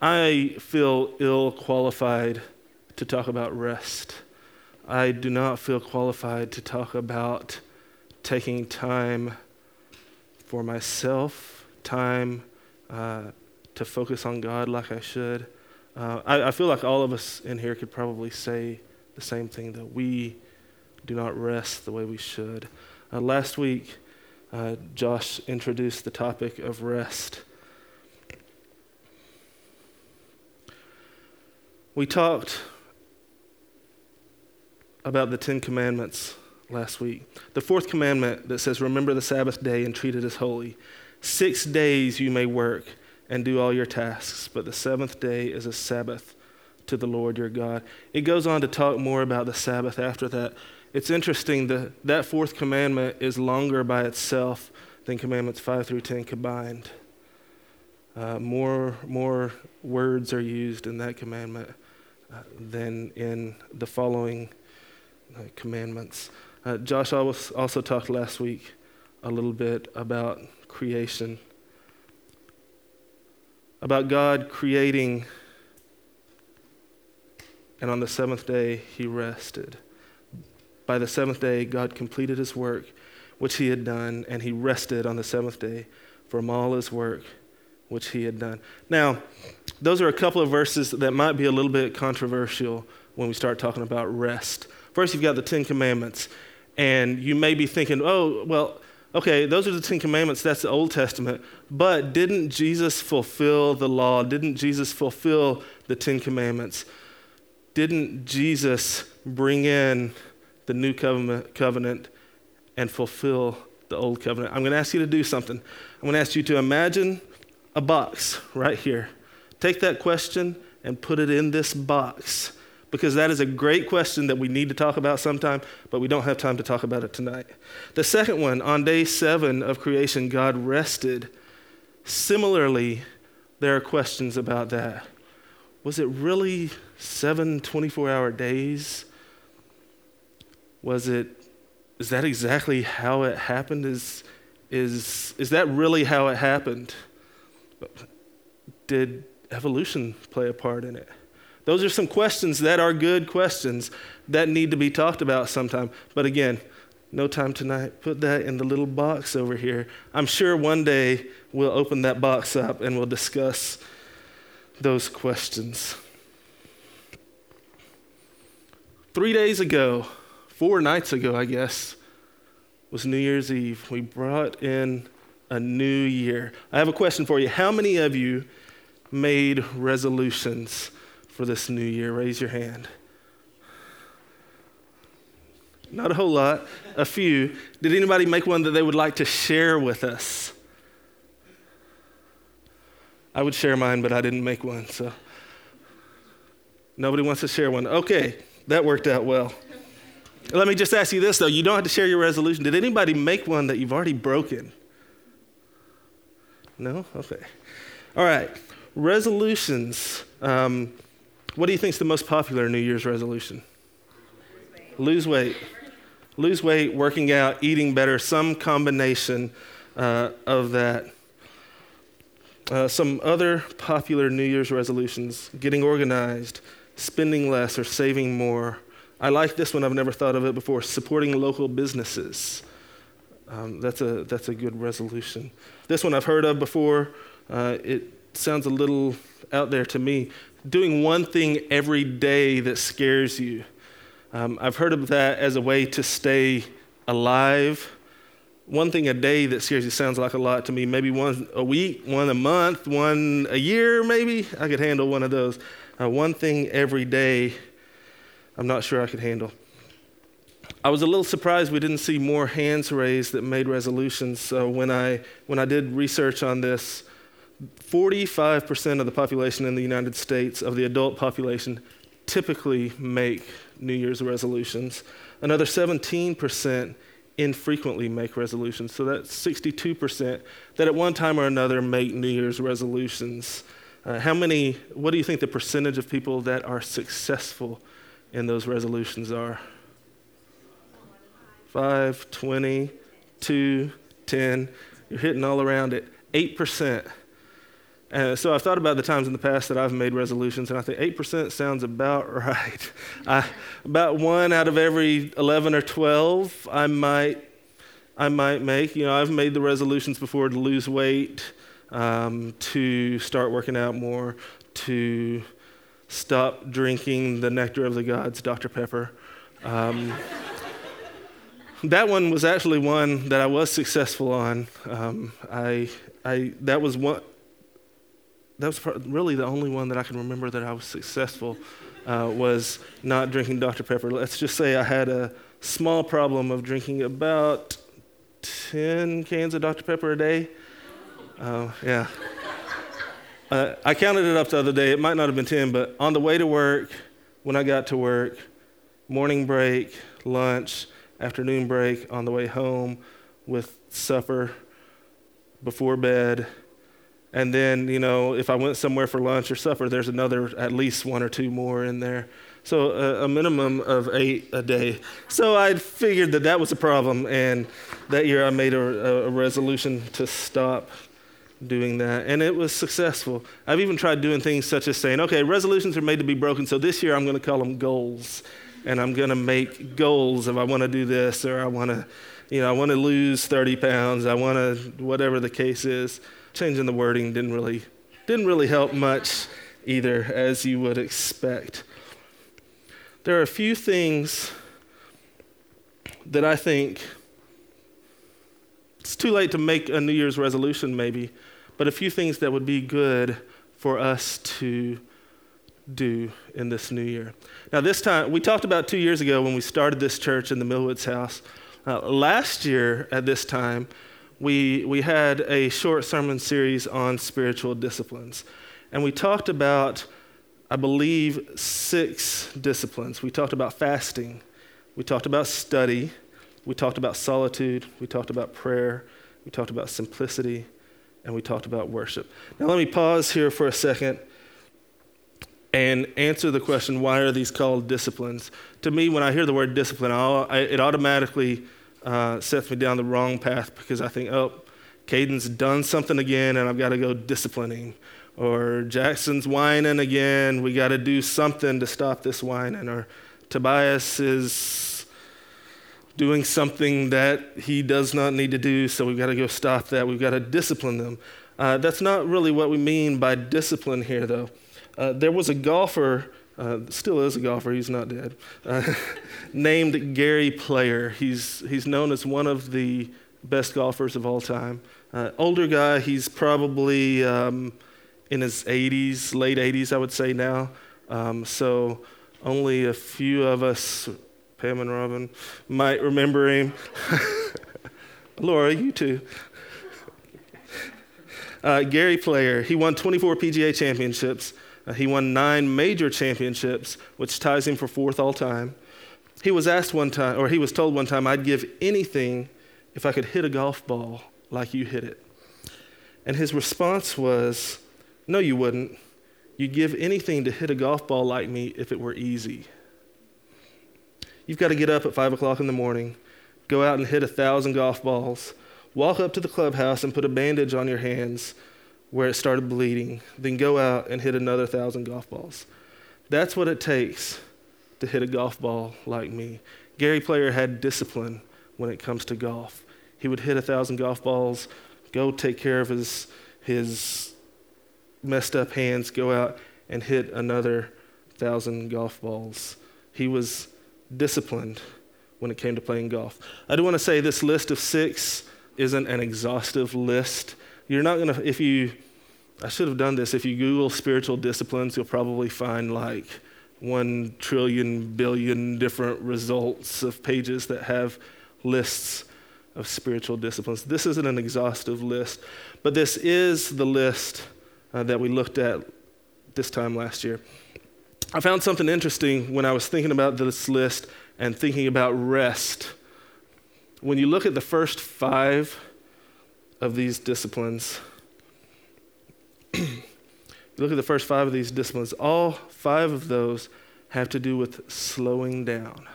I feel ill qualified to talk about rest. I do not feel qualified to talk about taking time for myself, time uh, to focus on God like I should. Uh, I, I feel like all of us in here could probably say the same thing that we do not rest the way we should. Uh, last week, uh, Josh introduced the topic of rest. We talked about the Ten Commandments last week. The fourth commandment that says, Remember the Sabbath day and treat it as holy. Six days you may work and do all your tasks, but the seventh day is a Sabbath to the Lord your God. It goes on to talk more about the Sabbath after that. It's interesting that that fourth commandment is longer by itself than commandments 5 through 10 combined. Uh, more, more words are used in that commandment uh, than in the following uh, commandments. Uh, Josh also talked last week a little bit about creation, about God creating, and on the seventh day he rested. By the seventh day, God completed his work, which he had done, and he rested on the seventh day from all his work which he had done. Now, those are a couple of verses that might be a little bit controversial when we start talking about rest. First, you've got the Ten Commandments, and you may be thinking, oh, well, okay, those are the Ten Commandments, that's the Old Testament, but didn't Jesus fulfill the law? Didn't Jesus fulfill the Ten Commandments? Didn't Jesus bring in the new covenant and fulfill the old covenant? I'm going to ask you to do something. I'm going to ask you to imagine a box right here. Take that question and put it in this box because that is a great question that we need to talk about sometime, but we don't have time to talk about it tonight. The second one, on day seven of creation, God rested. Similarly, there are questions about that. Was it really seven 24 hour days? Was it, is that exactly how it happened? Is, is, is that really how it happened? Did evolution play a part in it? Those are some questions that are good questions that need to be talked about sometime. But again, no time tonight. Put that in the little box over here. I'm sure one day we'll open that box up and we'll discuss those questions. Three days ago, four nights ago, I guess, was New Year's Eve. We brought in a new year. I have a question for you. How many of you made resolutions for this new year? Raise your hand. Not a whole lot, a few. Did anybody make one that they would like to share with us? I would share mine, but I didn't make one, so. Nobody wants to share one. Okay, that worked out well. Let me just ask you this, though. You don't have to share your resolution. Did anybody make one that you've already broken? No? Okay. All right. Resolutions. Um, what do you think is the most popular New Year's resolution? Lose weight. Lose weight, working out, eating better, some combination uh, of that. Uh, some other popular New Year's resolutions getting organized, spending less, or saving more. I like this one, I've never thought of it before supporting local businesses. Um, that's, a, that's a good resolution. This one I've heard of before. Uh, it sounds a little out there to me. Doing one thing every day that scares you. Um, I've heard of that as a way to stay alive. One thing a day that scares you sounds like a lot to me. Maybe one a week, one a month, one a year, maybe. I could handle one of those. Uh, one thing every day, I'm not sure I could handle. I was a little surprised we didn't see more hands raised that made resolutions. So when I, when I did research on this, 45% of the population in the United States, of the adult population, typically make New Year's resolutions. Another 17% infrequently make resolutions. So that's 62% that at one time or another make New Year's resolutions. Uh, how many, what do you think the percentage of people that are successful in those resolutions are? 5, 20, 2, 10. You're hitting all around it. 8%. And so I've thought about the times in the past that I've made resolutions, and I think 8% sounds about right. I, about one out of every 11 or 12 I might, I might make. You know, I've made the resolutions before to lose weight, um, to start working out more, to stop drinking the nectar of the gods, Dr. Pepper. Um, that one was actually one that I was successful on. Um, I, I, that was one. That was really the only one that I can remember that I was successful. Uh, was not drinking Dr. Pepper. Let's just say I had a small problem of drinking about 10 cans of Dr. Pepper a day. Uh, yeah. Uh, I counted it up the other day. It might not have been 10, but on the way to work, when I got to work, morning break, lunch, afternoon break, on the way home with supper, before bed. And then, you know, if I went somewhere for lunch or supper, there's another, at least one or two more in there. So a, a minimum of eight a day. So I figured that that was a problem. And that year I made a, a resolution to stop doing that. And it was successful. I've even tried doing things such as saying, okay, resolutions are made to be broken. So this year I'm going to call them goals and I'm going to make goals if I want to do this or I want to, you know, I want to lose 30 pounds. I want to, whatever the case is. Changing the wording didn't really, didn't really help much either, as you would expect. There are a few things that I think it's too late to make a New Year's resolution, maybe, but a few things that would be good for us to do in this new year. Now, this time, we talked about two years ago when we started this church in the Millwoods house. Uh, last year at this time, we, we had a short sermon series on spiritual disciplines. And we talked about, I believe, six disciplines. We talked about fasting, we talked about study, we talked about solitude, we talked about prayer, we talked about simplicity, and we talked about worship. Now, let me pause here for a second and answer the question why are these called disciplines? To me, when I hear the word discipline, I, it automatically uh, sets me down the wrong path because I think, oh, Caden's done something again and I've got to go discipline him. Or Jackson's whining again, we got to do something to stop this whining. Or Tobias is doing something that he does not need to do, so we've got to go stop that. We've got to discipline them. Uh, that's not really what we mean by discipline here, though. Uh, there was a golfer, uh, still is a golfer, he's not dead, uh, named Gary Player. He's, he's known as one of the best golfers of all time. Uh, older guy, he's probably um, in his 80s, late 80s, I would say now. Um, so only a few of us, Pam and Robin, might remember him. Laura, you too. Uh, Gary Player, he won 24 PGA championships. Uh, he won nine major championships, which ties him for fourth all time. He was asked one time, or he was told one time, I'd give anything if I could hit a golf ball like you hit it. And his response was, No, you wouldn't. You'd give anything to hit a golf ball like me if it were easy. You've got to get up at 5 o'clock in the morning, go out and hit a thousand golf balls, walk up to the clubhouse and put a bandage on your hands where it started bleeding, then go out and hit another thousand golf balls. That's what it takes to hit a golf ball like me. Gary Player had discipline when it comes to golf. He would hit a thousand golf balls, go take care of his, his messed up hands, go out and hit another thousand golf balls. He was disciplined when it came to playing golf. I do want to say this list of six isn't an exhaustive list. You're not going to, if you, I should have done this, if you Google spiritual disciplines, you'll probably find like one trillion billion different results of pages that have lists of spiritual disciplines. This isn't an exhaustive list, but this is the list uh, that we looked at this time last year. I found something interesting when I was thinking about this list and thinking about rest. When you look at the first five of these disciplines, look at the first five of these disciplines, all five of those have to do with slowing down,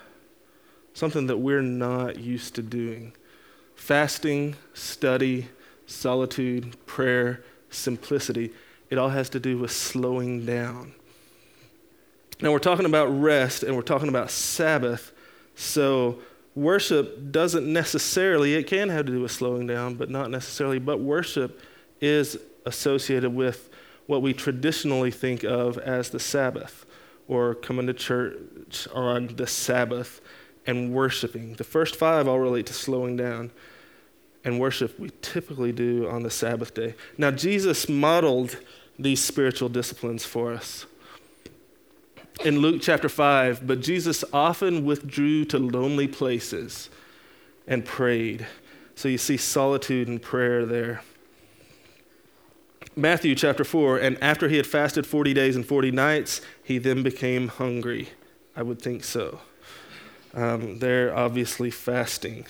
something that we're not used to doing. Fasting, study, solitude, prayer, simplicity. it all has to do with slowing down. Now, we're talking about rest and we're talking about Sabbath, so worship doesn't necessarily, it can have to do with slowing down, but not necessarily. But worship is associated with what we traditionally think of as the Sabbath or coming to church on the Sabbath and worshiping. The first five all relate to slowing down. And worship we typically do on the Sabbath day. Now, Jesus modeled these spiritual disciplines for us in Luke chapter 5, but Jesus often withdrew to lonely places and prayed. So you see solitude and prayer there. Matthew chapter 4, and after he had fasted 40 days and 40 nights, he then became hungry. I would think so. Um, they're obviously fasting.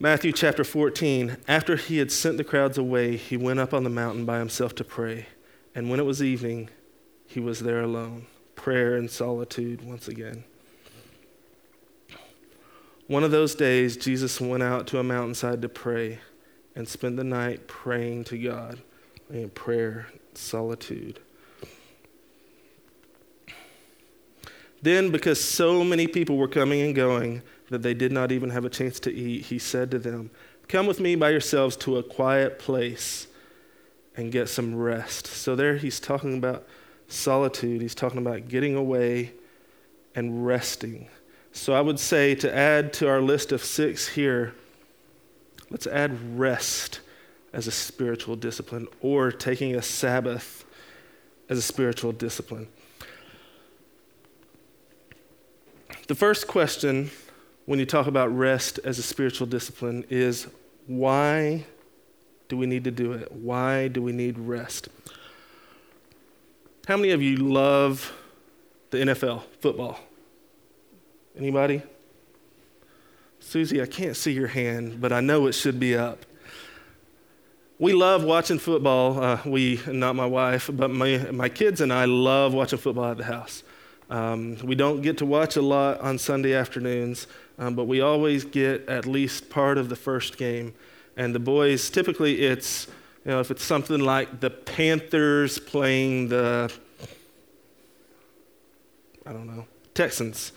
Matthew chapter 14, after he had sent the crowds away, he went up on the mountain by himself to pray. And when it was evening, he was there alone. Prayer and solitude once again. One of those days, Jesus went out to a mountainside to pray and spend the night praying to God in prayer, solitude. Then, because so many people were coming and going that they did not even have a chance to eat, he said to them, Come with me by yourselves to a quiet place and get some rest. So, there he's talking about solitude, he's talking about getting away and resting. So I would say to add to our list of six here, let's add rest as a spiritual discipline or taking a Sabbath as a spiritual discipline. The first question when you talk about rest as a spiritual discipline is why do we need to do it? Why do we need rest? How many of you love the NFL, football? Anybody? Susie, I can't see your hand, but I know it should be up. We love watching football. Uh, we, not my wife, but my, my kids and I love watching football at the house. Um, we don't get to watch a lot on Sunday afternoons, um, but we always get at least part of the first game. And the boys, typically it's you know, if it's something like the Panthers playing the, I don't know, Texans,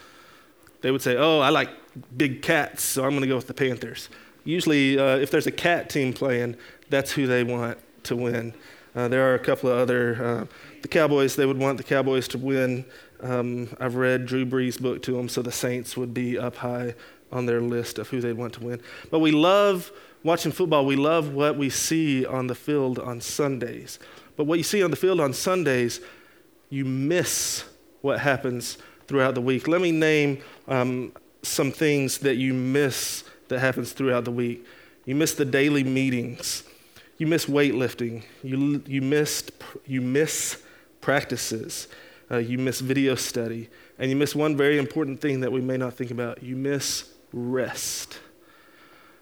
they would say, oh, I like big cats, so I'm going to go with the Panthers. Usually, uh, if there's a cat team playing, that's who they want to win. Uh, there are a couple of other, uh, the Cowboys, they would want the Cowboys to win. Um, I've read Drew Brees' book to them, so the Saints would be up high on their list of who they'd want to win. But we love watching football, we love what we see on the field on Sundays. But what you see on the field on Sundays, you miss what happens throughout the week. Let me name um, some things that you miss that happens throughout the week. You miss the daily meetings. You miss weightlifting. You, you, missed, you miss practices. Uh, you miss video study. And you miss one very important thing that we may not think about you miss rest.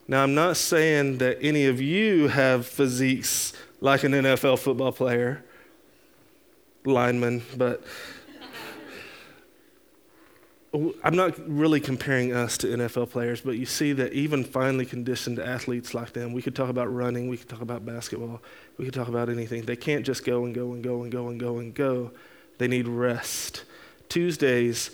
Now, I'm not saying that any of you have physiques like an NFL football player, lineman, but I'm not really comparing us to NFL players, but you see that even finely conditioned athletes like them, we could talk about running, we could talk about basketball, we could talk about anything. They can't just go and go and go and go and go and go. They need rest. Tuesdays,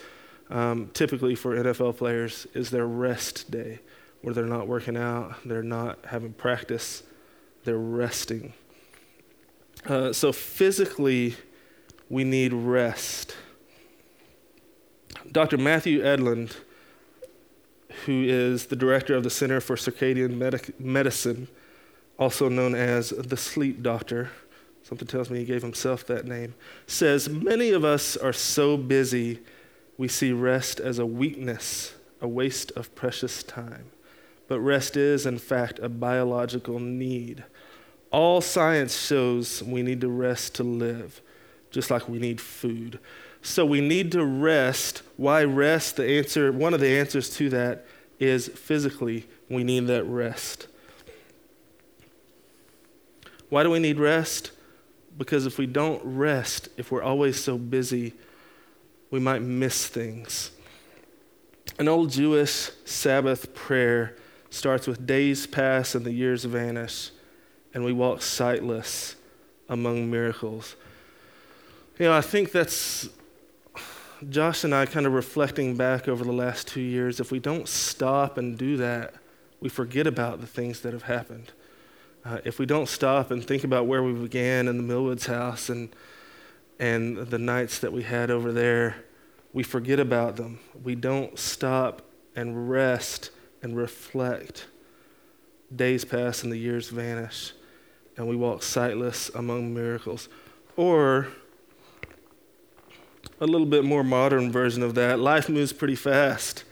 um, typically for NFL players, is their rest day where they're not working out, they're not having practice, they're resting. Uh, so physically, we need rest. Dr. Matthew Edlund, who is the director of the Center for Circadian Medic- Medicine, also known as the sleep doctor, something tells me he gave himself that name, says many of us are so busy we see rest as a weakness, a waste of precious time but rest is, in fact, a biological need. All science shows we need to rest to live, just like we need food. So we need to rest. Why rest? The answer, one of the answers to that is physically, we need that rest. Why do we need rest? Because if we don't rest, if we're always so busy, we might miss things. An old Jewish Sabbath prayer starts with days pass and the years vanish, and we walk sightless among miracles. You know, I think that's Josh and I kind of reflecting back over the last two years. If we don't stop and do that, we forget about the things that have happened. Uh, if we don't stop and think about where we began in the Millwoods house and, and the nights that we had over there, we forget about them. We don't stop and rest and reflect. Days pass and the years vanish, and we walk sightless among miracles. Or, a little bit more modern version of that, life moves pretty fast.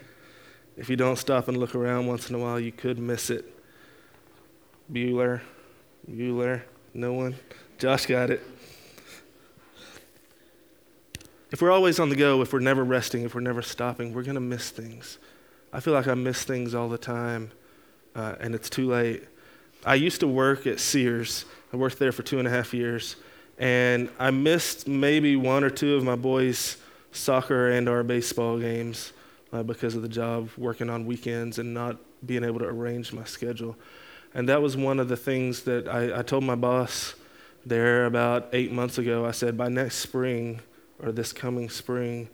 If you don't stop and look around once in a while, you could miss it. Bueller, Bueller, no one? Josh got it. If we're always on the go, if we're never resting, if we're never stopping, we're going to miss things. I feel like I miss things all the time, uh, and it's too late. I used to work at Sears. I worked there for two and a half years, and I missed maybe one or two of my boys' soccer and our baseball games uh, because of the job working on weekends and not being able to arrange my schedule. And that was one of the things that I, I told my boss there about eight months ago. I said, by next spring or this coming spring,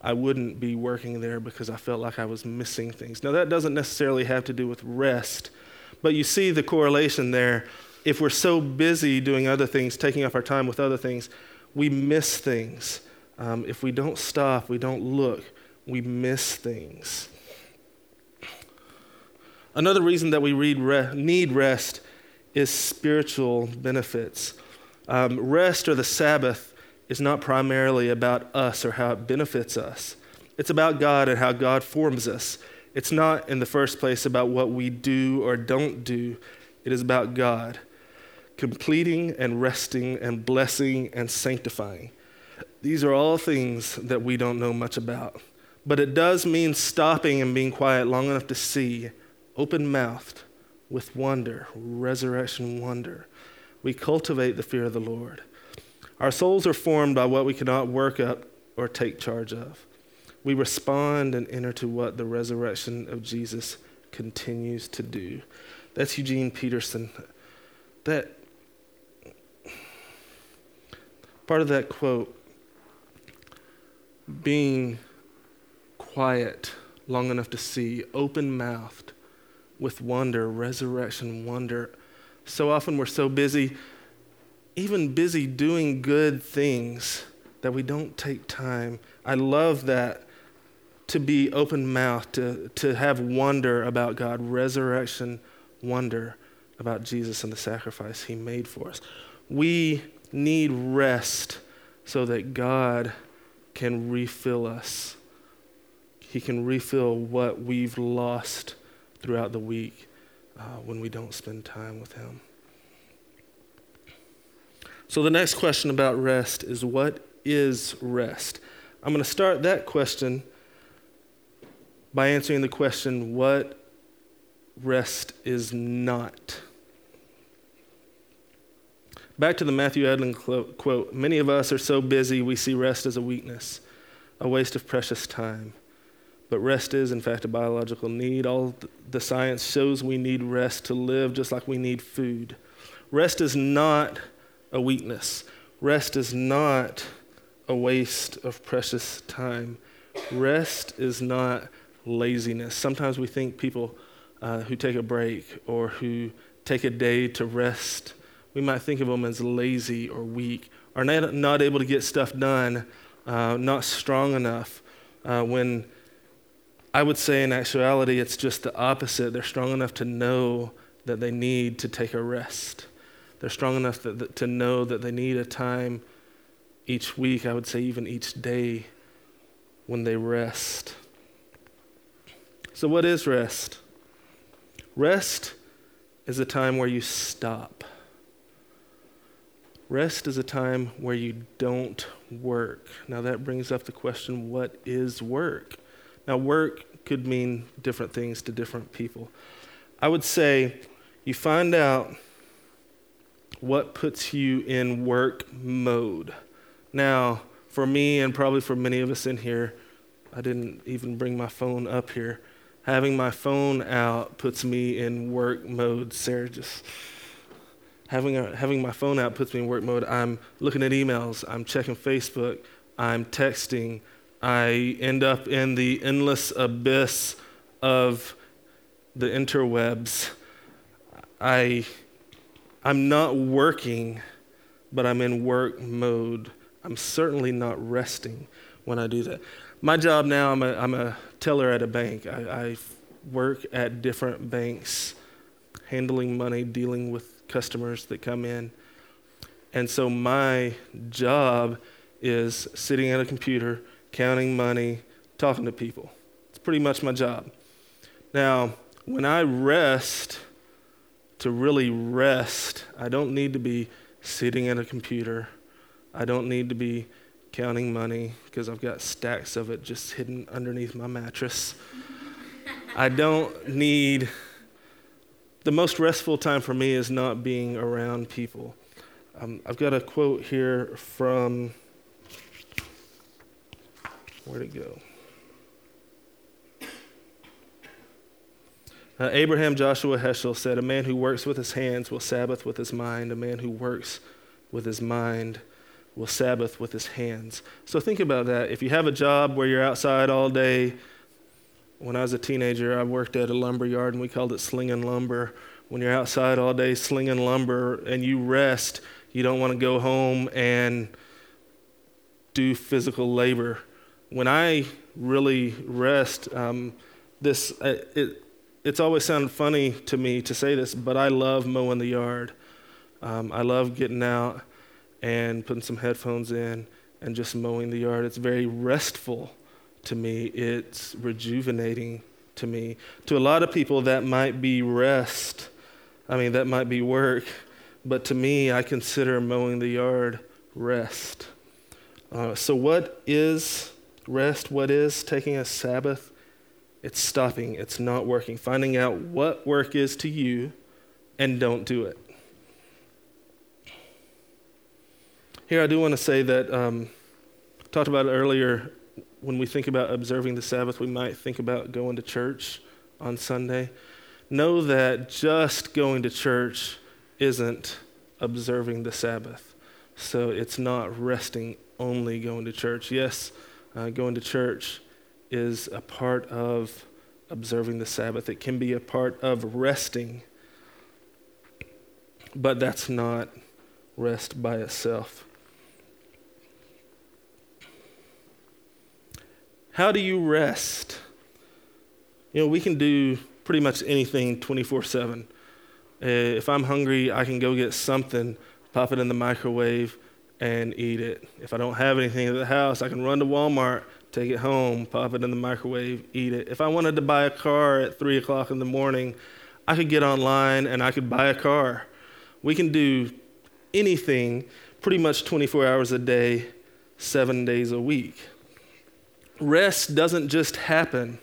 I wouldn't be working there because I felt like I was missing things. Now, that doesn't necessarily have to do with rest, but you see the correlation there. If we're so busy doing other things, taking up our time with other things, we miss things. Um, if we don't stop, we don't look, we miss things. Another reason that we re- need rest is spiritual benefits. Um, rest or the Sabbath is not primarily about us or how it benefits us. It's about God and how God forms us. It's not, in the first place, about what we do or don't do. It is about God completing and resting and blessing and sanctifying. These are all things that we don't know much about. But it does mean stopping and being quiet long enough to see open mouthed with wonder, resurrection wonder. We cultivate the fear of the Lord. Our souls are formed by what we cannot work up or take charge of. We respond and enter to what the resurrection of Jesus continues to do. That's Eugene Peterson. That part of that quote, being quiet long enough to see, open mouthed, with wonder, resurrection wonder. So often we're so busy, even busy doing good things, that we don't take time. I love that to be open mouthed, to, to have wonder about God, resurrection wonder about Jesus and the sacrifice he made for us. We need rest so that God can refill us. He can refill what we've lost throughout the week uh, when we don't spend time with Him. So, the next question about rest is what is rest? I'm going to start that question by answering the question what rest is not. Back to the Matthew Edlund quote Many of us are so busy we see rest as a weakness, a waste of precious time. But rest is, in fact, a biological need. All the science shows we need rest to live just like we need food. Rest is not a weakness, rest is not a waste of precious time. Rest is not laziness. Sometimes we think people uh, who take a break or who take a day to rest, we might think of them as lazy or weak, or not, not able to get stuff done, uh, not strong enough. Uh, when I would say, in actuality, it's just the opposite. They're strong enough to know that they need to take a rest. They're strong enough that, that, to know that they need a time each week, I would say even each day, when they rest. So, what is rest? Rest is a time where you stop. Rest is a time where you don't work. Now, that brings up the question what is work? Now, work could mean different things to different people. I would say you find out what puts you in work mode. Now, for me, and probably for many of us in here, I didn't even bring my phone up here. Having my phone out puts me in work mode. Sarah just Having, a, having my phone out puts me in work mode. I'm looking at emails, I'm checking Facebook, I'm texting, I end up in the endless abyss of the interwebs. I, I'm not working, but I'm in work mode. I'm certainly not resting when I do that. My job now, I'm a, I'm a teller at a bank. I, I work at different banks, handling money, dealing with customers that come in. And so my job is sitting at a computer, counting money, talking to people. It's pretty much my job. Now, when I rest, to really rest, I don't need to be sitting at a computer. I don't need to be counting money because I've got stacks of it just hidden underneath my mattress. I don't need, the most restful time for me is not being around people. Um, I've got a quote here from, where'd it go? Uh, Abraham Joshua Heschel said, A man who works with his hands will Sabbath with his mind. A man who works with his mind will Sabbath with his hands. So think about that. If you have a job where you're outside all day, when I was a teenager, I worked at a lumber yard and we called it slinging lumber. When you're outside all day slinging lumber and you rest, you don't want to go home and do physical labor. When I really rest, um, this uh, it, it's always sounded funny to me to say this, but I love mowing the yard. Um, I love getting out and putting some headphones in and just mowing the yard. It's very restful to me, it's rejuvenating to me. To a lot of people, that might be rest. I mean, that might be work. But to me, I consider mowing the yard rest. Uh, so, what is rest? What is taking a Sabbath? It's stopping, it's not working, finding out what work is to you and don't do it. Here, I do want to say that um, talked about it earlier. When we think about observing the Sabbath, we might think about going to church on Sunday. Know that just going to church isn't observing the Sabbath. So it's not resting only going to church. Yes, uh, going to church is a part of observing the Sabbath, it can be a part of resting, but that's not rest by itself. How do you rest? You know, we can do pretty much anything 24 7. Uh, if I'm hungry, I can go get something, pop it in the microwave, and eat it. If I don't have anything at the house, I can run to Walmart, take it home, pop it in the microwave, eat it. If I wanted to buy a car at 3 o'clock in the morning, I could get online and I could buy a car. We can do anything pretty much 24 hours a day, seven days a week rest doesn't just happen.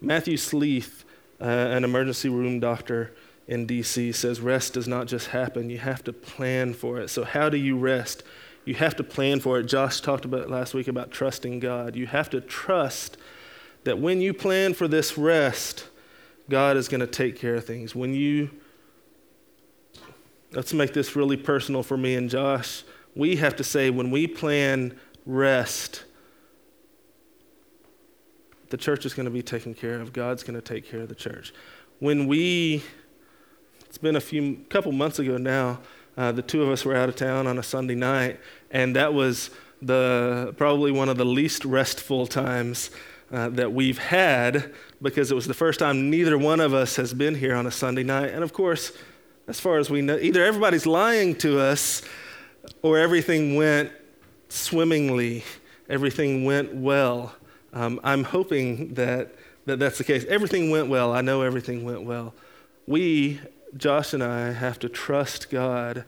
Matthew Sleeth, uh, an emergency room doctor in DC, says rest does not just happen, you have to plan for it. So, how do you rest? You have to plan for it. Josh talked about last week about trusting God. You have to trust that when you plan for this rest, God is going to take care of things. When you, let's make this really personal for me and Josh. We have to say, when we plan rest, the church is going to be taken care of. God's going to take care of the church. When we, it's been a few, couple months ago now, uh, the two of us were out of town on a Sunday night, and that was the probably one of the least restful times uh, that we've had because it was the first time neither one of us has been here on a Sunday night. And of course, as far as we know, either everybody's lying to us or everything went swimmingly, everything went well. Um, I'm hoping that, that that's the case. Everything went well. I know everything went well. We, Josh and I, have to trust God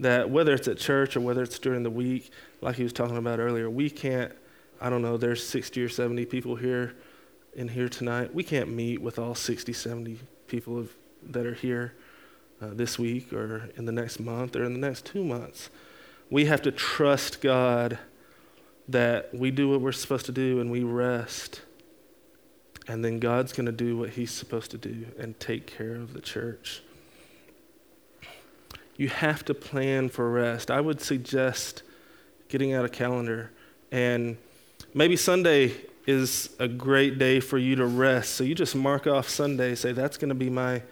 that whether it's at church or whether it's during the week, like he was talking about earlier, we can't, I don't know, there's 60 or 70 people here in here tonight. We can't meet with all 60, 70 people of, that are here uh, this week or in the next month or in the next two months. We have to trust God that we do what we're supposed to do and we rest. And then God's going to do what He's supposed to do and take care of the church. you have to plan for rest. I would suggest getting out a calendar and maybe Sunday is a great day for you to rest. So you just mark off Sunday, say, that's going to be my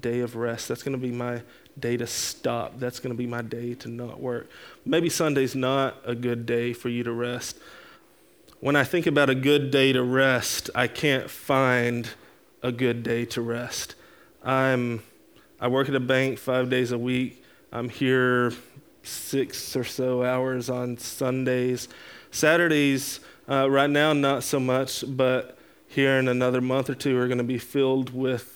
day of rest. That's going to be my day to stop. That's going to be my day to not work. Maybe Sunday's not a good day for you to rest. When I think about a good day to rest, I can't find a good day to rest. I'm I work at a bank 5 days a week. I'm here 6 or so hours on Sundays. Saturdays uh, right now not so much, but here in another month or two are going to be filled with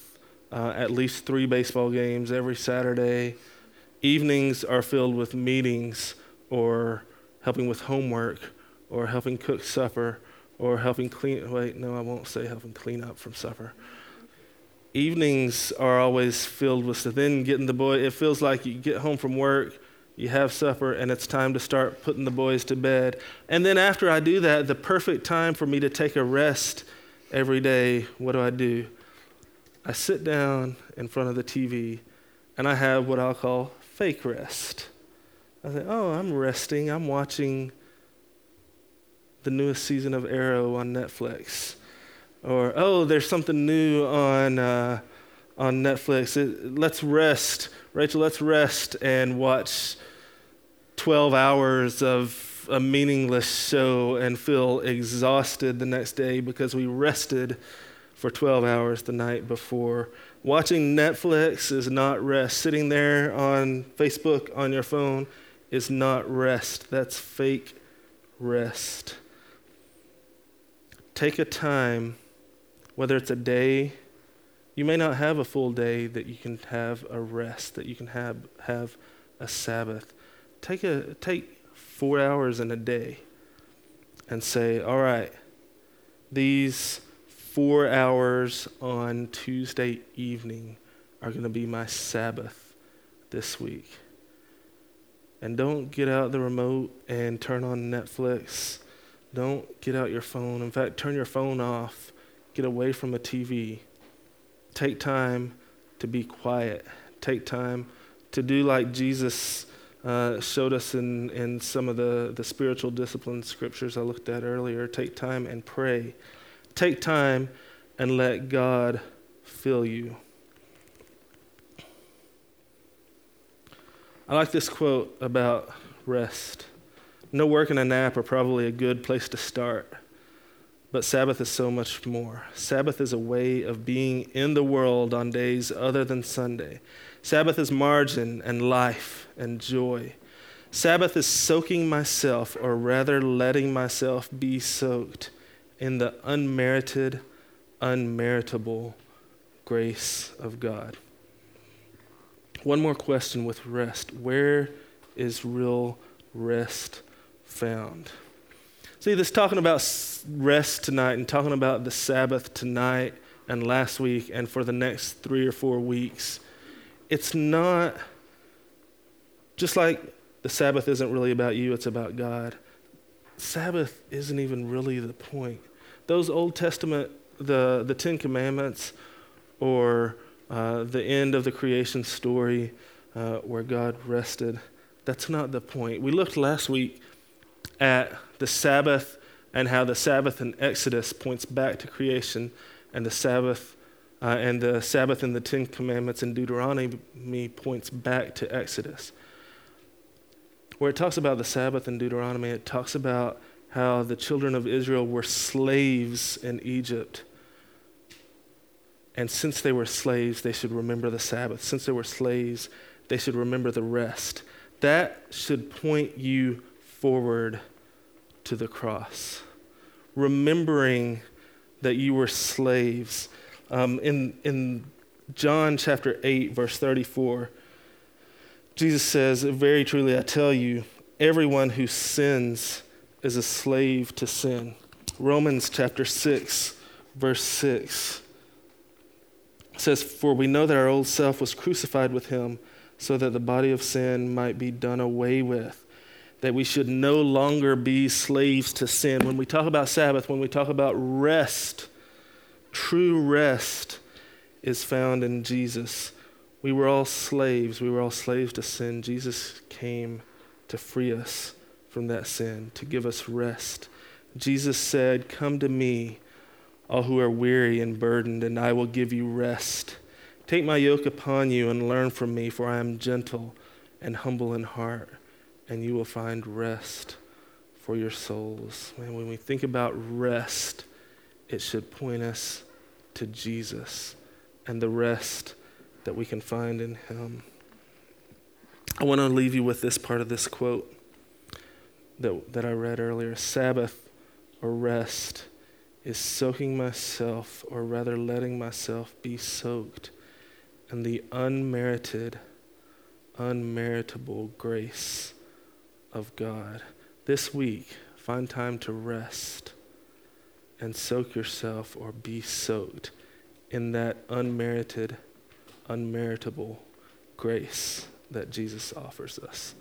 uh, at least three baseball games every Saturday. Evenings are filled with meetings or helping with homework or helping cook supper or helping clean. Wait, no, I won't say helping clean up from supper. Evenings are always filled with stuff. Then getting the boy, it feels like you get home from work, you have supper, and it's time to start putting the boys to bed. And then after I do that, the perfect time for me to take a rest every day, what do I do? I sit down in front of the TV and I have what I'll call fake rest. I say, oh, I'm resting. I'm watching the newest season of Arrow on Netflix. Or, oh, there's something new on, uh, on Netflix. It, let's rest. Rachel, let's rest and watch 12 hours of a meaningless show and feel exhausted the next day because we rested for 12 hours the night before. Watching Netflix is not rest. Sitting there on Facebook on your phone is not rest. That's fake rest. Take a time, whether it's a day, you may not have a full day that you can have a rest, that you can have, have a Sabbath. Take, a, take four hours in a day and say, all right, these four hours on Tuesday evening are going to be my Sabbath this week. And don't get out the remote and turn on Netflix. Don't get out your phone. In fact, turn your phone off. Get away from a TV. Take time to be quiet. Take time to do like Jesus uh, showed us in, in some of the, the spiritual discipline scriptures I looked at earlier. Take time and pray. Take time and let God fill you. I like this quote about rest. No work and a nap are probably a good place to start, but Sabbath is so much more. Sabbath is a way of being in the world on days other than Sunday. Sabbath is margin and life and joy. Sabbath is soaking myself, or rather letting myself be soaked in the unmerited, unmeritable grace of God. One more question with rest Where is real rest found? See, this talking about rest tonight and talking about the Sabbath tonight and last week and for the next three or four weeks, it's not just like the Sabbath isn't really about you, it's about God. Sabbath isn't even really the point those Old Testament, the, the Ten Commandments, or uh, the end of the creation story uh, where God rested, that's not the point. We looked last week at the Sabbath and how the Sabbath in Exodus points back to creation, and the Sabbath uh, and the Sabbath in the Ten Commandments in Deuteronomy points back to Exodus. Where it talks about the Sabbath in Deuteronomy, it talks about how the children of Israel were slaves in Egypt. And since they were slaves, they should remember the Sabbath. Since they were slaves, they should remember the rest. That should point you forward to the cross. Remembering that you were slaves. Um, in, in John chapter 8, verse 34, Jesus says, Very truly I tell you, everyone who sins is a slave to sin. Romans chapter 6, verse 6 says, For we know that our old self was crucified with him so that the body of sin might be done away with, that we should no longer be slaves to sin. When we talk about Sabbath, when we talk about rest, true rest is found in Jesus. We were all slaves. We were all slaves to sin. Jesus came to free us from that sin, to give us rest. Jesus said, Come to me, all who are weary and burdened, and I will give you rest. Take my yoke upon you and learn from me, for I am gentle and humble in heart, and you will find rest for your souls. Man, when we think about rest, it should point us to Jesus and the rest that we can find in Him. I want to leave you with this part of this quote that, that I read earlier Sabbath or rest is soaking myself, or rather letting myself be soaked in the unmerited, unmeritable grace of God. This week, find time to rest and soak yourself or be soaked in that unmerited, unmeritable grace that Jesus offers us.